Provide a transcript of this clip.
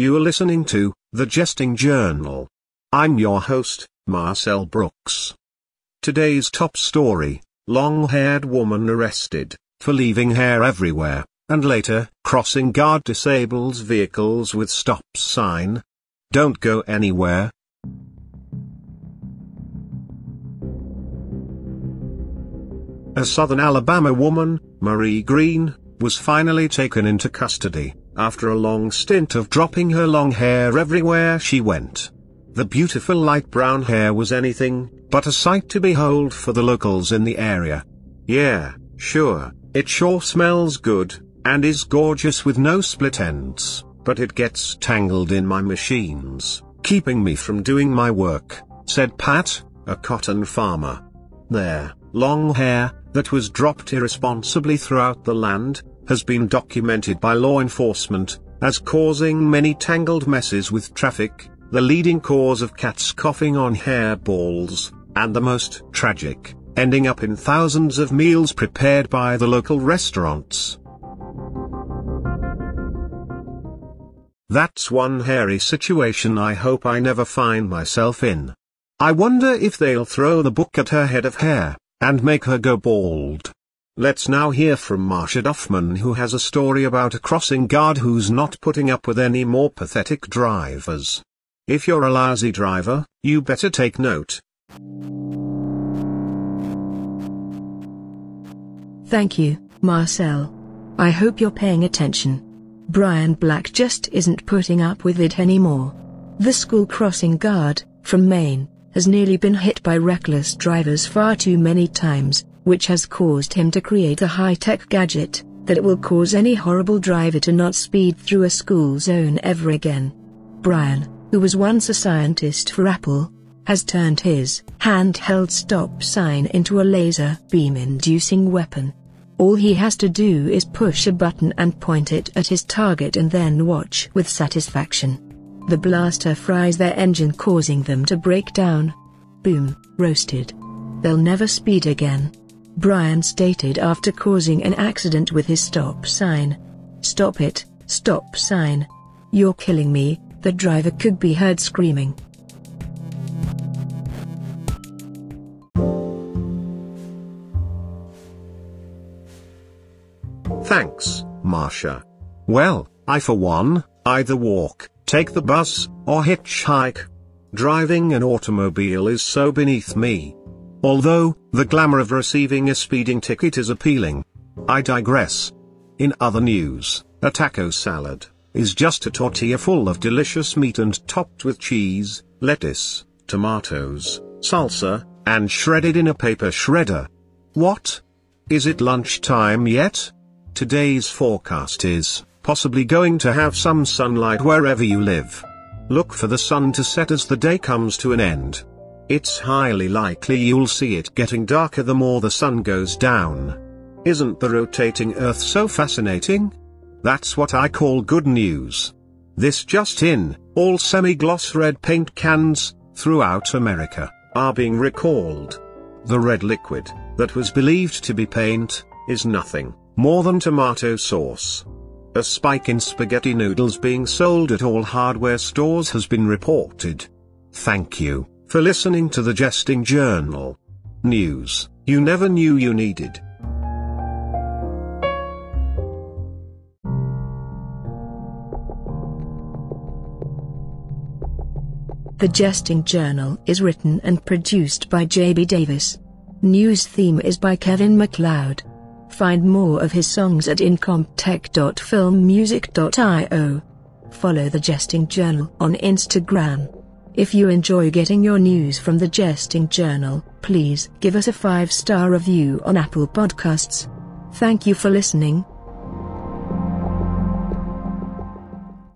for listening to The Jesting Journal. I'm your host, Marcel Brooks. Today's top story long haired woman arrested for leaving hair everywhere, and later crossing guard disables vehicles with stop sign. Don't go anywhere. A southern Alabama woman, Marie Green, was finally taken into custody, after a long stint of dropping her long hair everywhere she went. The beautiful light brown hair was anything but a sight to behold for the locals in the area. Yeah, sure, it sure smells good, and is gorgeous with no split ends, but it gets tangled in my machines, keeping me from doing my work, said Pat, a cotton farmer. There, long hair, that was dropped irresponsibly throughout the land, has been documented by law enforcement, as causing many tangled messes with traffic, the leading cause of cats coughing on hairballs, and the most tragic, ending up in thousands of meals prepared by the local restaurants. That's one hairy situation I hope I never find myself in. I wonder if they'll throw the book at her head of hair and make her go bald. Let's now hear from Marsha Duffman who has a story about a crossing guard who's not putting up with any more pathetic drivers. If you're a lousy driver, you better take note. Thank you, Marcel. I hope you're paying attention. Brian Black just isn't putting up with it anymore. The school crossing guard, from Maine, has nearly been hit by reckless drivers far too many times, which has caused him to create a high-tech gadget, that will cause any horrible driver to not speed through a school zone ever again. Brian, who was once a scientist for Apple, has turned his handheld stop sign into a laser beam-inducing weapon. All he has to do is push a button and point it at his target and then watch with satisfaction. The blaster fries their engine causing them to break down. Boom, roasted. They'll never speed again. Brian stated after causing an accident with his stop sign. Stop it, stop sign. You're killing me, the driver could be heard screaming. Thanks, Marsha. Well, I for one, either walk, take the bus, or hitchhike. Driving an automobile is so beneath me. Although, the glamour of receiving a speeding ticket is appealing. I digress. In other news, a taco salad is just a tortilla full of delicious meat and topped with cheese, lettuce, tomatoes, salsa, and shredded in a paper shredder. What? Is it lunchtime yet? Today's forecast is possibly going to have some sunlight wherever you live. Look for the sun to set as the day comes to an end. It's highly likely you'll see it getting darker the more the sun goes down. Isn't the rotating earth so fascinating? That's what I call good news. This just in, all semi-gloss red paint cans, throughout America, are being recalled. The red liquid, that was believed to be paint, is nothing more than tomato sauce. A spike in spaghetti noodles being sold at all hardware stores has been reported. Thank you for listening to the Jesting Journal. News you never knew you needed. The Jesting Journal is written and produced by J.B. Davis. News theme is by Kevin MacLeod. Find more of his songs at incompetech.filmmusic.io. Follow The Jesting Journal on Instagram. If you enjoy getting your news from The Jesting Journal, please give us a 5-star review on Apple Podcasts. Thank you for listening.